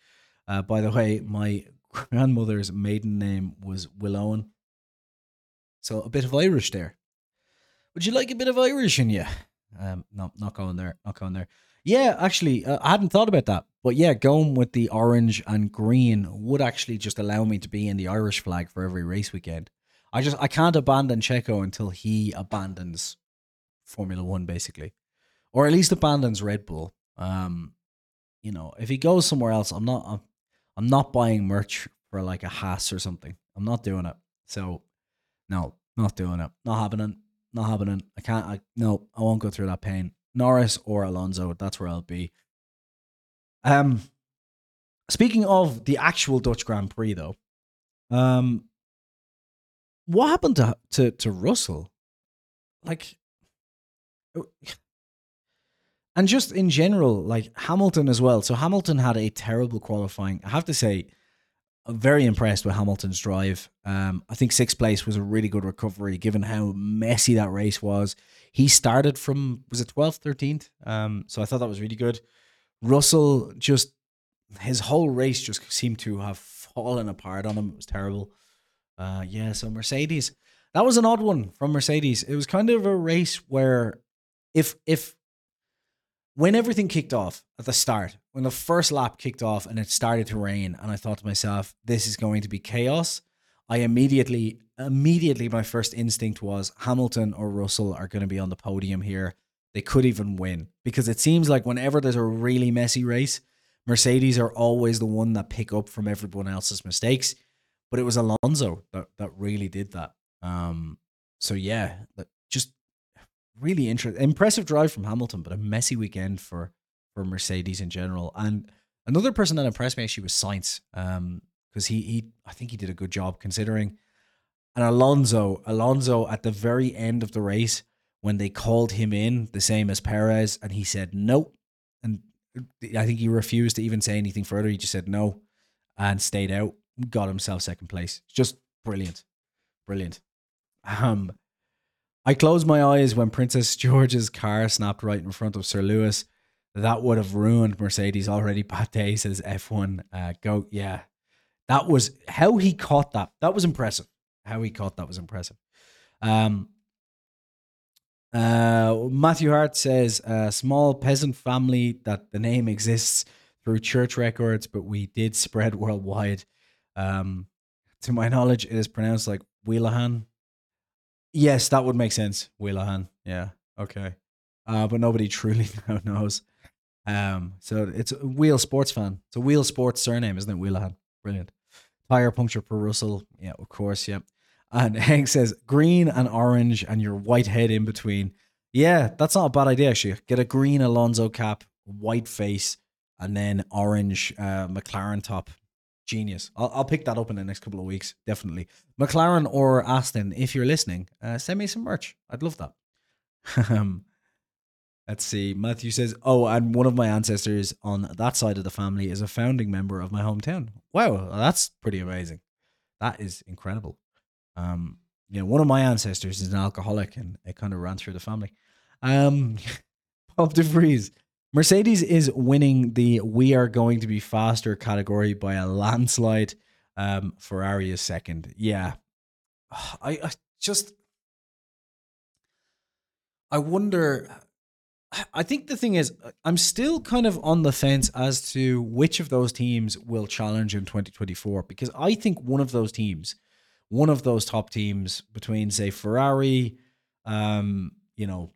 Uh, by the way, my *laughs* grandmother's maiden name was Willowen. So a bit of Irish there. Would you like a bit of Irish in you? Um, no, not going there. Not going there. Yeah, actually, uh, I hadn't thought about that. But yeah, going with the orange and green would actually just allow me to be in the Irish flag for every race weekend. I just I can't abandon Checo until he abandons Formula One, basically, or at least abandons Red Bull. Um, you know, if he goes somewhere else, I'm not I'm, I'm not buying merch for like a Haas or something. I'm not doing it. So, no, not doing it. Not happening. Not happening. I can't. I no. I won't go through that pain. Norris or Alonso. That's where I'll be. Um, speaking of the actual Dutch Grand Prix, though, um, what happened to to to Russell? Like, and just in general, like Hamilton as well. So Hamilton had a terrible qualifying. I have to say, I'm very impressed with Hamilton's drive. Um, I think sixth place was a really good recovery given how messy that race was. He started from was it 12th, 13th? Um, so I thought that was really good. Russell just his whole race just seemed to have fallen apart on him. It was terrible. Uh, yeah, so Mercedes, that was an odd one from Mercedes. It was kind of a race where if if when everything kicked off at the start, when the first lap kicked off and it started to rain, and I thought to myself, this is going to be chaos. I immediately, immediately, my first instinct was Hamilton or Russell are going to be on the podium here. They could even win because it seems like whenever there's a really messy race, Mercedes are always the one that pick up from everyone else's mistakes but it was Alonso that, that really did that. Um, so yeah, just really interesting, impressive drive from Hamilton, but a messy weekend for for Mercedes in general. And another person that impressed me actually was Sainz, um, because he he I think he did a good job considering. And Alonso, Alonso at the very end of the race when they called him in, the same as Perez, and he said no, and I think he refused to even say anything further. He just said no and stayed out got himself second place. Just brilliant. Brilliant. Um, I closed my eyes when Princess *laughs* George's car snapped right in front of Sir Lewis. That would have ruined Mercedes already. Bad *laughs* day says F1. Uh, go, yeah. That was how he caught that. That was impressive. How he caught that was impressive. Um, uh, Matthew Hart says, a small peasant family that the name exists through church records, but we did spread *laughs* worldwide. Um, to my knowledge, it is pronounced like Wheelahan. Yes, that would make sense. Wheelahan. Yeah. Okay. Uh, but nobody *laughs* truly knows. Um, so it's a Wheel Sports fan. It's a Wheel Sports surname, isn't it? Wheelahan. Brilliant. Tire puncture per Russell. Yeah, of course. Yeah. And *laughs* Hank says green and orange and your white head in between. Yeah, that's not a bad idea, actually. Get a green Alonso cap, white face, and then orange uh, McLaren top genius. I'll, I'll pick that up in the next couple of weeks, definitely. McLaren or Aston, if you're listening, uh, send me some merch. I'd love that. *laughs* um, let's see. Matthew says, "Oh, and one of my ancestors on that side of the family is a founding member of my hometown. Wow, that's pretty amazing. That is incredible. Um, you know, one of my ancestors is an alcoholic, and it kind of ran through the family. Um, *laughs* Bob DeVries Mercedes is winning the we are going to be faster category by a landslide. Um, Ferrari is second. Yeah. *sighs* I, I just I wonder *sighs* I think the thing is, I'm still kind of on the fence as to which of those teams will challenge in 2024 because I think one of those teams, one of those top teams between say Ferrari, um, you know,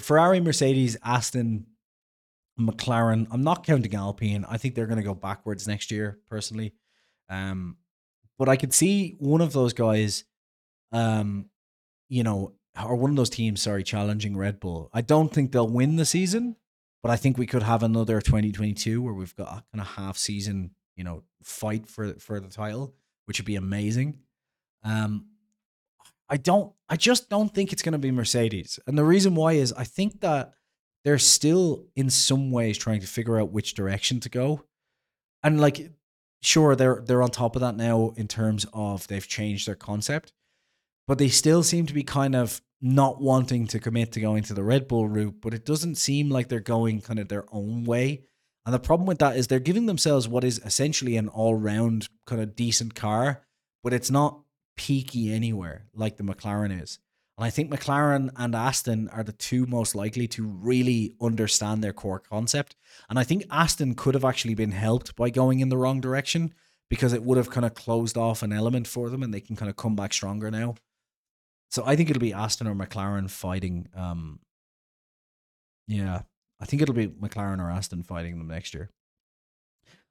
Ferrari, Mercedes, Aston, McLaren. I'm not counting Alpine. I think they're going to go backwards next year, personally. Um, but I could see one of those guys, um, you know, or one of those teams, sorry, challenging Red Bull. I don't think they'll win the season, but I think we could have another 2022 where we've got a kind of half season, you know, fight for for the title, which would be amazing. Um, I don't, I just don't think it's going to be Mercedes, and the reason why is I think that they're still in some ways trying to figure out which direction to go, and like, sure, they're they're on top of that now in terms of they've changed their concept but they still seem to be kind of not wanting to commit to going to the Red Bull route, but it doesn't seem like they're going kind of their own way. And the problem with that is they're giving themselves what is essentially an all round kind of decent car, but it's not peaky anywhere like the McLaren is. And I think McLaren and Aston are the two most likely to really understand their core concept. And I think Aston could have actually been helped by going in the wrong direction because it would have kind of closed off an element for them and they can kind of come back stronger now. So I think it'll be Aston or McLaren fighting. Um, yeah, I think it'll be McLaren or Aston fighting them next year.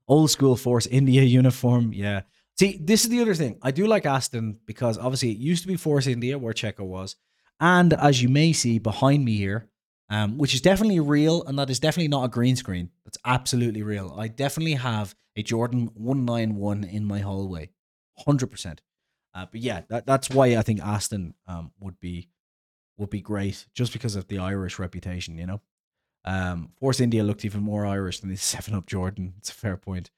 Old school Force India uniform. Yeah. See, this is the other thing. I do like Aston because obviously it used to be Force India where Checo was. And as you may see behind me here, um, which is definitely real and that is definitely not a green screen. That's absolutely real. I definitely have a Jordan 191 in my hallway. 100%. Uh, but yeah, that, that's why I think Aston um, would be would be great just because of the Irish reputation, you know. Um, Force India looked even more Irish than the *laughs* Seven Up Jordan. It's a fair point.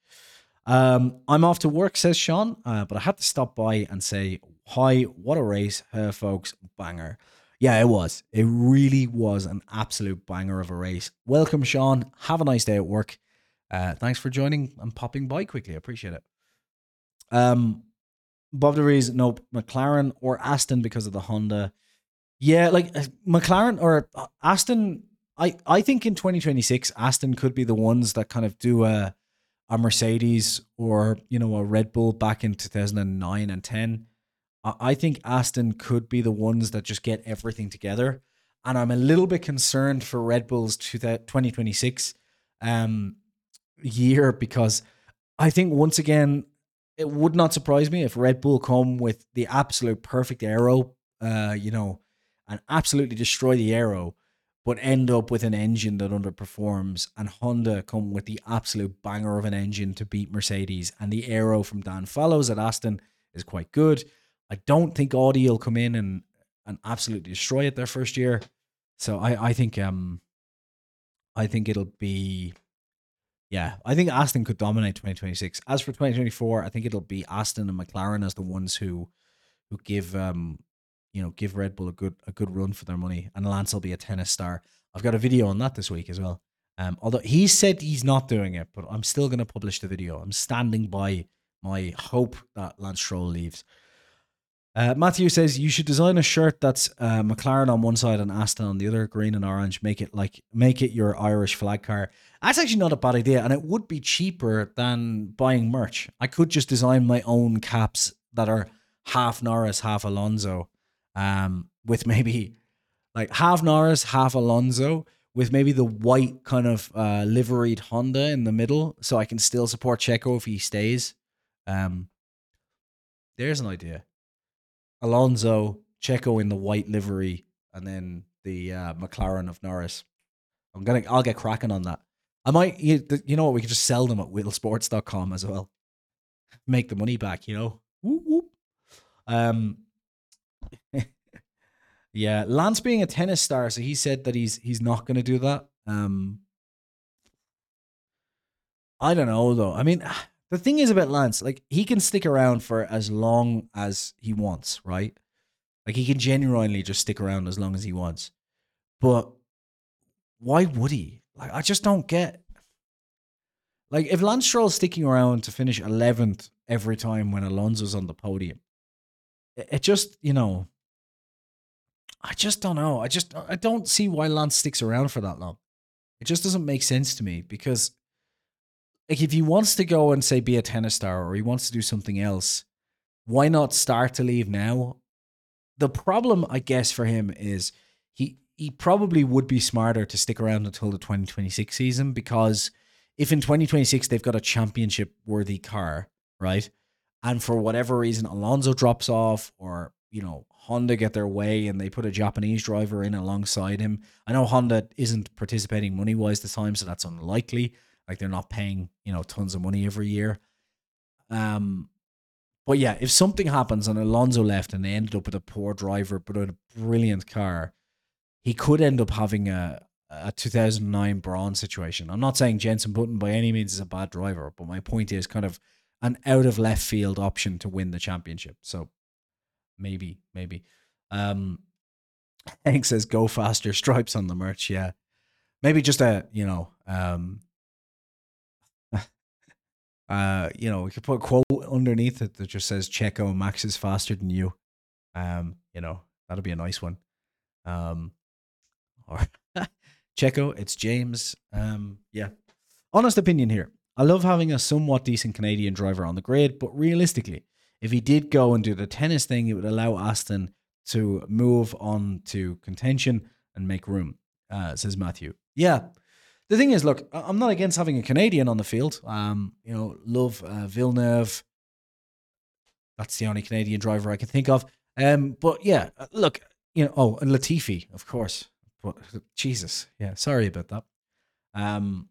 Um, I'm off to work, says Sean, uh, but I had to stop by and say hi. What a race, uh, folks! Banger. Yeah, it was. It really was an absolute banger of a race. Welcome, Sean. Have a nice day at work. Uh, thanks for joining and popping by quickly. I appreciate it. Um, Bob DeVries, nope. McLaren or Aston because of the Honda. Yeah, like uh, McLaren or uh, Aston. I, I think in 2026, Aston could be the ones that kind of do a, a Mercedes or, you know, a Red Bull back in 2009 and 10. I think Aston could be the ones that just get everything together. And I'm a little bit concerned for Red Bull's 2026 um, year because I think once again, it would not surprise me if Red Bull come with the absolute perfect aero, uh, you know, and absolutely destroy the aero, but end up with an engine that underperforms, and Honda come with the absolute banger of an engine to beat Mercedes, and the aero from Dan Fallows at Aston is quite good. I don't think Audi will come in and and absolutely destroy it their first year. So I I think um I think it'll be yeah, I think Aston could dominate 2026. As for 2024, I think it'll be Aston and McLaren as the ones who who give um you know give Red Bull a good a good run for their money, and Lance will be a tennis star. I've got a video on that this week as well. Um, although he said he's not doing it, but I'm still going to publish the video. I'm standing by my hope that Lance Stroll leaves. Uh, Matthew says you should design a shirt that's uh, McLaren on one side and Aston on the other, green and orange. Make it like make it your Irish flag car. That's actually not a bad idea, and it would be cheaper than buying merch. I could just design my own caps that are half Norris, half Alonso, um, with *laughs* maybe like half Norris, half Alonso, with maybe the white kind of uh, liveried Honda in the middle, so I can still support Checo if he stays. Um, there's an idea. Alonso, Checo in the white livery, and then the uh, McLaren of Norris. I'm gonna, I'll get cracking on that. I might, you, you know what? We could just sell them at whittlesports.com as well. *laughs* Make the money back, you know. Whoop, whoop. Um, yeah, Lance being a tennis star, so he said that he's he's not going to do that. Um, I don't know though. I mean, *sighs* the thing is about Lance, like he can stick around for as long as he wants, right? Like he can genuinely just stick around as long as he wants. But why would he? Like I just don't get. Like if Lance Stroll's sticking around to finish eleventh every time when Alonso's on the podium, it, it just you know. I just don't know. I just I don't see why Lance sticks around for that long. It just doesn't make sense to me because like if he wants to go and say be a tennis star or he wants to do something else, why not start to leave now? The problem, I guess, for him is he he probably would be smarter to stick around until the 2026 season because if in 2026 they've got a championship worthy car, right? And for whatever reason Alonso drops off or, you know, Honda get their way and they put a Japanese driver in alongside him. I know Honda isn't participating money wise this time, so that's unlikely. Like they're not paying, you know, tons of money every year. Um, but yeah, if something happens and Alonso left and they ended up with a poor driver but a brilliant car, he could end up having a a 2009 Brawn situation. I'm not saying Jenson Button by any means is a bad driver, but my point is kind of an out of left field option to win the championship. So maybe, maybe. Um, *laughs* Hank says go faster stripes on the merch. Yeah, maybe just a you know um *laughs* uh, you know, we could put a quote underneath it that just says Checo Max is faster than you. Um, you know, that'll be a nice one. Um, or *laughs* Checo, it's James. Um, yeah. Honest opinion here. I love having a somewhat decent Canadian driver on the grid, but realistically, if he did go and do the tennis thing, it would allow Aston to move on to contention and make room, uh, says Matthew. Yeah, the thing is, look, I'm not against having a Canadian on the field. Um, you know, love uh, Villeneuve. That's the only Canadian driver I can think of. Um, but yeah, uh, look, you know, oh, and Latifi, of course. But Jesus, yeah, sorry about that. Um,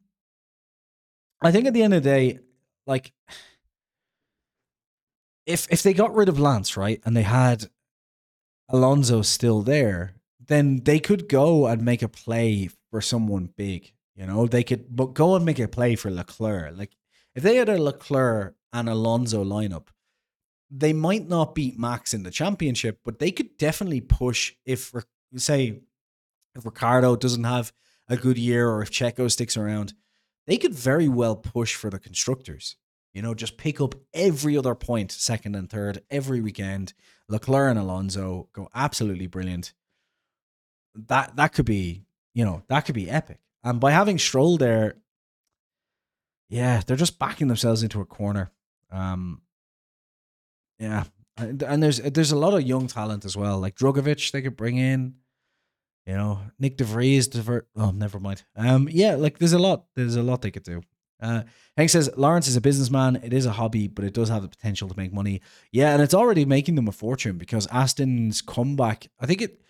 I think at the end of the day, like, if if they got rid of Lance, right, and they had Alonso still there, then they could go and make a play for someone big. You know, they could but go and make a play for Leclerc. Like if they had a Leclerc and Alonso lineup, they might not beat Max in the championship, but they could definitely push if say if Ricciardo doesn't have a good year or if Checo sticks around, they could very well push for the constructors. You know, just pick up every other point, second and third, every weekend. Leclerc and Alonso go absolutely brilliant. That that could be, you know, that could be epic. And by having Stroll there, yeah, they're just backing themselves into a corner. Um, yeah, and, and there's there's a lot of young talent as well, like Drugovich they could bring in. You know, Nick de Vries. Oh, never mind. Um, yeah, like there's a lot. There's a lot they could do. Uh, Hank says Lawrence is a businessman. It is a hobby, but it does have the potential to make money. Yeah, and it's already making them a fortune because Aston's comeback. I think it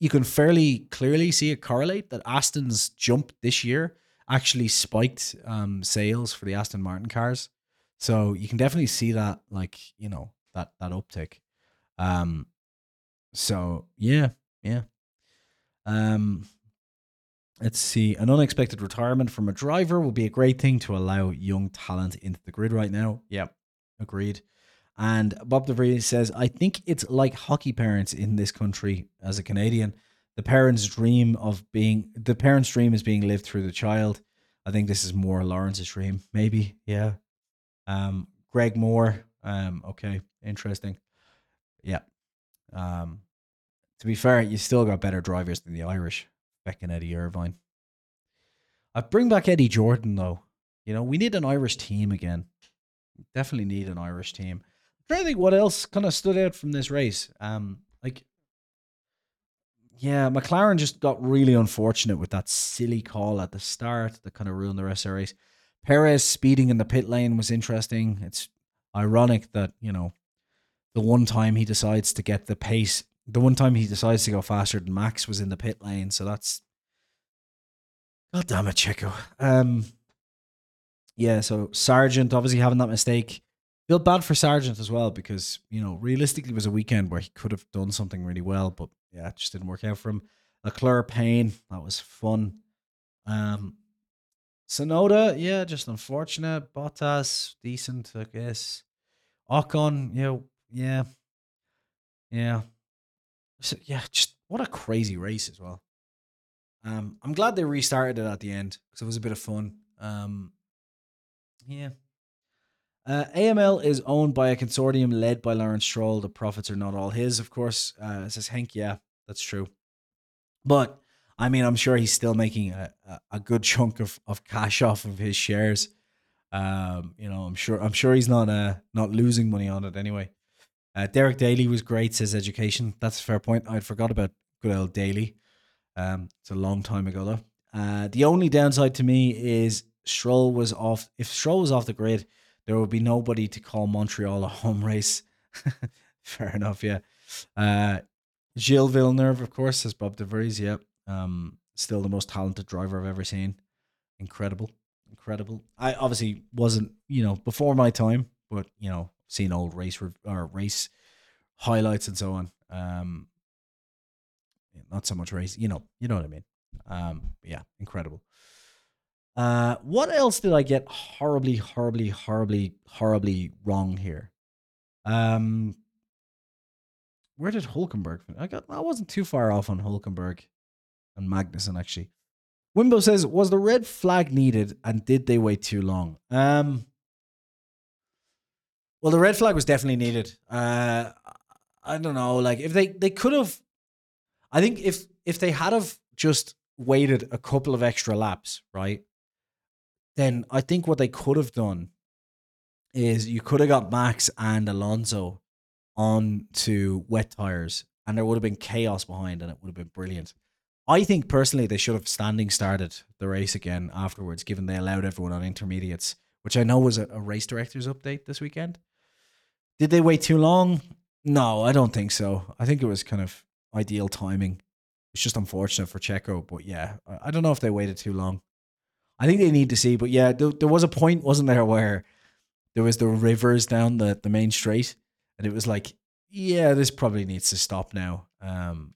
you can fairly clearly see it correlate that Aston's jump this year actually spiked um, sales for the Aston Martin cars. So you can definitely see that, like you know, that that uptick. Um, so yeah, yeah. Um, let's see. An unexpected retirement from a driver would be a great thing to allow young talent into the grid right now. Yeah, agreed. And Bob DeVries says, I think it's like hockey parents in this country as a Canadian. The parents' dream of being the parents' dream is being lived through the child. I think this is more Lawrence's dream, maybe. Yeah. Um, Greg Moore. Um, okay, interesting. Yeah. Um, to be fair, you still got better drivers than the Irish, Beck and Eddie Irvine. I bring back Eddie Jordan though. You know, we need an Irish team again. Definitely need an Irish team trying to think what else kind of stood out from this race. Um, like, yeah, McLaren just got really unfortunate with that silly call at the start that kind of ruined the rest of the race. Perez speeding in the pit lane was interesting. It's ironic that, you know, the one time he decides to get the pace, the one time he decides to go faster than Max was in the pit lane. So that's, God damn it, Checo. Um, yeah, so Sargent obviously having that mistake. Feel bad for Sargent as well because you know realistically it was a weekend where he could have done something really well, but yeah, it just didn't work out for him. Leclerc Payne, that was fun. Um, Tsunoda, yeah, just unfortunate. Bottas, decent, I guess. Ocon, yeah, yeah, yeah. So, yeah, just what a crazy race as well. Um, I'm glad they restarted it at the end because it was a bit of fun. Um, yeah, uh, AML is owned by a consortium led by Lawrence Stroll. The profits are not all his, of course. Uh, says Hank, yeah, that's true. But I mean, I'm sure he's still making a, a good chunk of, of cash off of his shares. Um, you know, I'm sure I'm sure he's not uh, not losing money on it anyway. Uh, Derek Daly was great, says education. That's a fair point. I'd forgot about good old Daly. Um, it's a long time ago though. Uh, the only downside to me is Stroll was off. If Stroll was off the grid, there would be nobody to call Montreal a home race. *laughs* fair enough, yeah. Uh, Gilles Villeneuve, of course, says Bob DeVries. Yep. Um, still the most talented driver I've ever seen. Incredible, incredible. I obviously wasn't, you know, before my time, but you know, seen old race or race highlights and so on. Um, not so much race, you know, you know what I mean. Um, yeah, incredible. Uh, what else did I get horribly, horribly, horribly, horribly wrong here? Um, where did Hulkenberg? I got. I wasn't too far off on Hulkenberg and Magnussen actually. Wimbo says, "Was the red flag needed, and did they wait too long?" Um, well, the red flag was definitely needed. Uh, I don't know, like if they they could have, I think if if they had have just waited a couple of extra laps, right, then I think what they could have done is you could have got Max and Alonso on to wet tires, and there would have been chaos behind, and it would have been brilliant. I think personally they should have standing started the race again afterwards, given they allowed everyone on intermediates, which I know was a, a race director's update this weekend. Did they wait too long? No, I don't think so. I think it was kind of ideal timing. It's just unfortunate for Checo, but yeah, I don't know if they waited too long. I think they need to see, but yeah, there, there was a point, wasn't there, where there was the rivers down the, the main straight, and it was like, yeah, this probably needs to stop now. Um,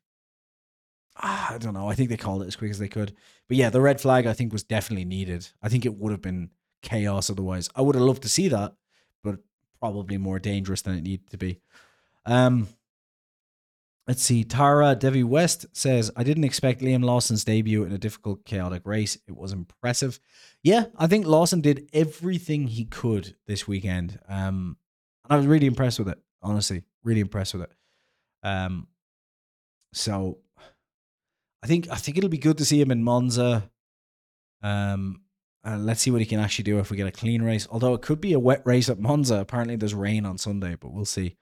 ah, I don't know. I think they called it as quick as they could. But yeah, the red flag I think was definitely needed. I think it would have been chaos otherwise. I would have loved to see that, probably more dangerous than it needed to be. Um, let's see. Tara Devi West says, I didn't expect Liam Lawson's debut in a difficult, chaotic race. It was impressive. Yeah, I think Lawson did everything he could this weekend. Um, and I was really impressed with it, honestly. Really impressed with it. Um, so I think I think it'll be good to see him in Monza. Um, and let's see what he can actually do if we get a clean race. Although it could be a wet race at Monza. Apparently, there's rain on Sunday, but we'll see.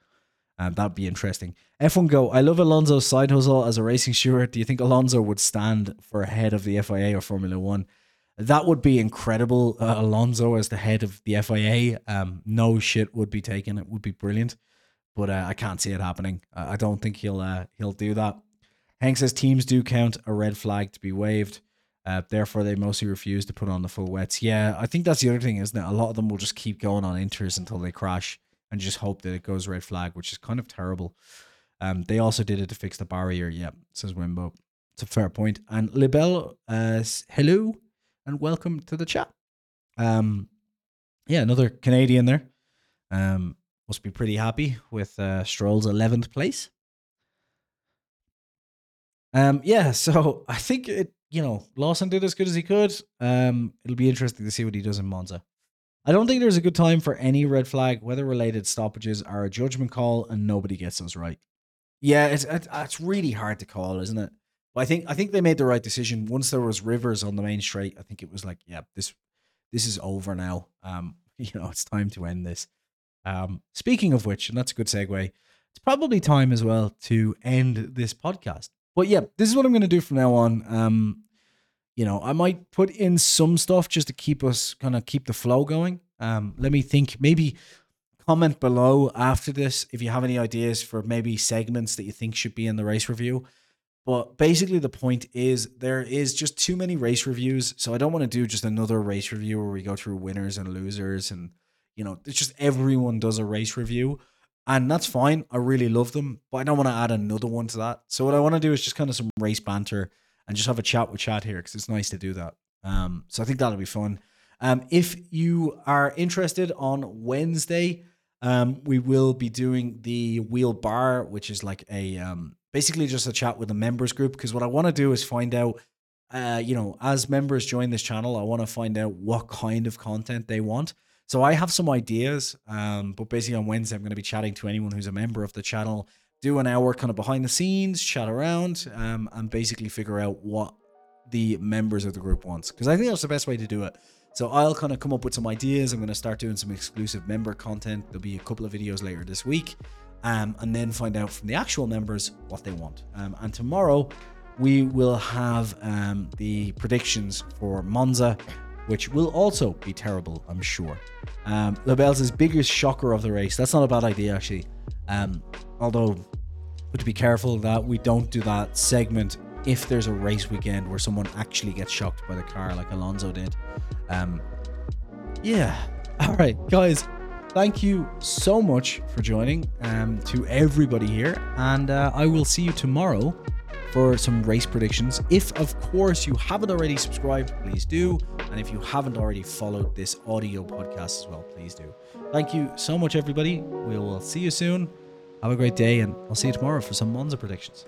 Um, that'd be interesting. F1 Go. I love Alonso's side hustle as a racing steward. Do you think Alonso would stand for head of the FIA or Formula One? That would be incredible. Uh, Alonso as the head of the FIA. Um, no shit would be taken. It would be brilliant, but uh, I can't see it happening. I don't think he'll uh, he'll do that. Hank says teams do count a red flag to be waved. Uh, therefore, they mostly refuse to put on the full wets. Yeah, I think that's the other thing, isn't it? A lot of them will just keep going on inters until they crash and just hope that it goes red flag, which is kind of terrible. Um, they also did it to fix the barrier. Yeah, says Wimbo. It's a fair point. And Libel, uh, hello and welcome to the chat. Um, yeah, another Canadian there. Um, must be pretty happy with uh, Stroll's 11th place. Um, yeah, so *laughs* I think it, you know, Lawson did as good as he could. Um, it'll be interesting to see what he does in Monza. I don't think there's a good time for any red flag. Weather related stoppages are a judgment call, and nobody gets those right. Yeah, it's it's really hard to call, isn't it? But I think I think they made the right decision. Once there was rivers on the main straight, I think it was like, yeah, this this is over now. Um, *laughs* you know, it's time to end this. Um, speaking of which, and that's a good segue, it's probably time as well to end this podcast. But yeah, this is what I'm going to do from now on. Um, you know, I might put in some stuff just to keep us kind of keep the flow going. Um, let me think. Maybe comment below after this if you have any ideas for maybe segments that you think should be in the race review. But basically, the point is there is just too many race reviews. So I don't want to do just another race review where we go through winners and losers. And, you know, it's just everyone does a race review and that's fine. I really love them, but I don't want to add another one to that. So what I want to do is just kind of some race banter and just have a chat with chat here because it's nice to do that. Um, so I think that'll be fun. Um, if you are interested on Wednesday, um, we will be doing the wheel bar, which is like a um, basically just a chat with the members group. Because what I want to do is find out, uh, you know, as members join this channel, I want to find out what kind of content they want. So I have some ideas, um, but basically on Wednesday I'm going to be chatting to anyone who's a member of the channel, do an hour kind of behind the scenes, chat around, um, and basically figure out what the members of the group wants. Because I think that's the best way to do it. So I'll kind of come up with some ideas. I'm going to start doing some exclusive member content. There'll be a couple of videos later this week, um, and then find out from the actual members what they want. Um, and tomorrow we will have um, the predictions for Monza, which will also be terrible, I'm sure. Um, Labelle's biggest shocker of the race. That's not a bad idea, actually. Um, although, but to be careful that we don't do that segment if there's a race weekend where someone actually gets shocked by the car like Alonso did. Um, yeah. *laughs* All right, guys. Thank you so much for joining um, to everybody here. And uh, I will see you tomorrow for some race predictions. If, of course, you haven't already subscribed, please do. And if you haven't already followed this audio podcast as well, please do. Thank you so much, everybody. We will see you soon. Have a great day, and I'll see you tomorrow for some Monza predictions.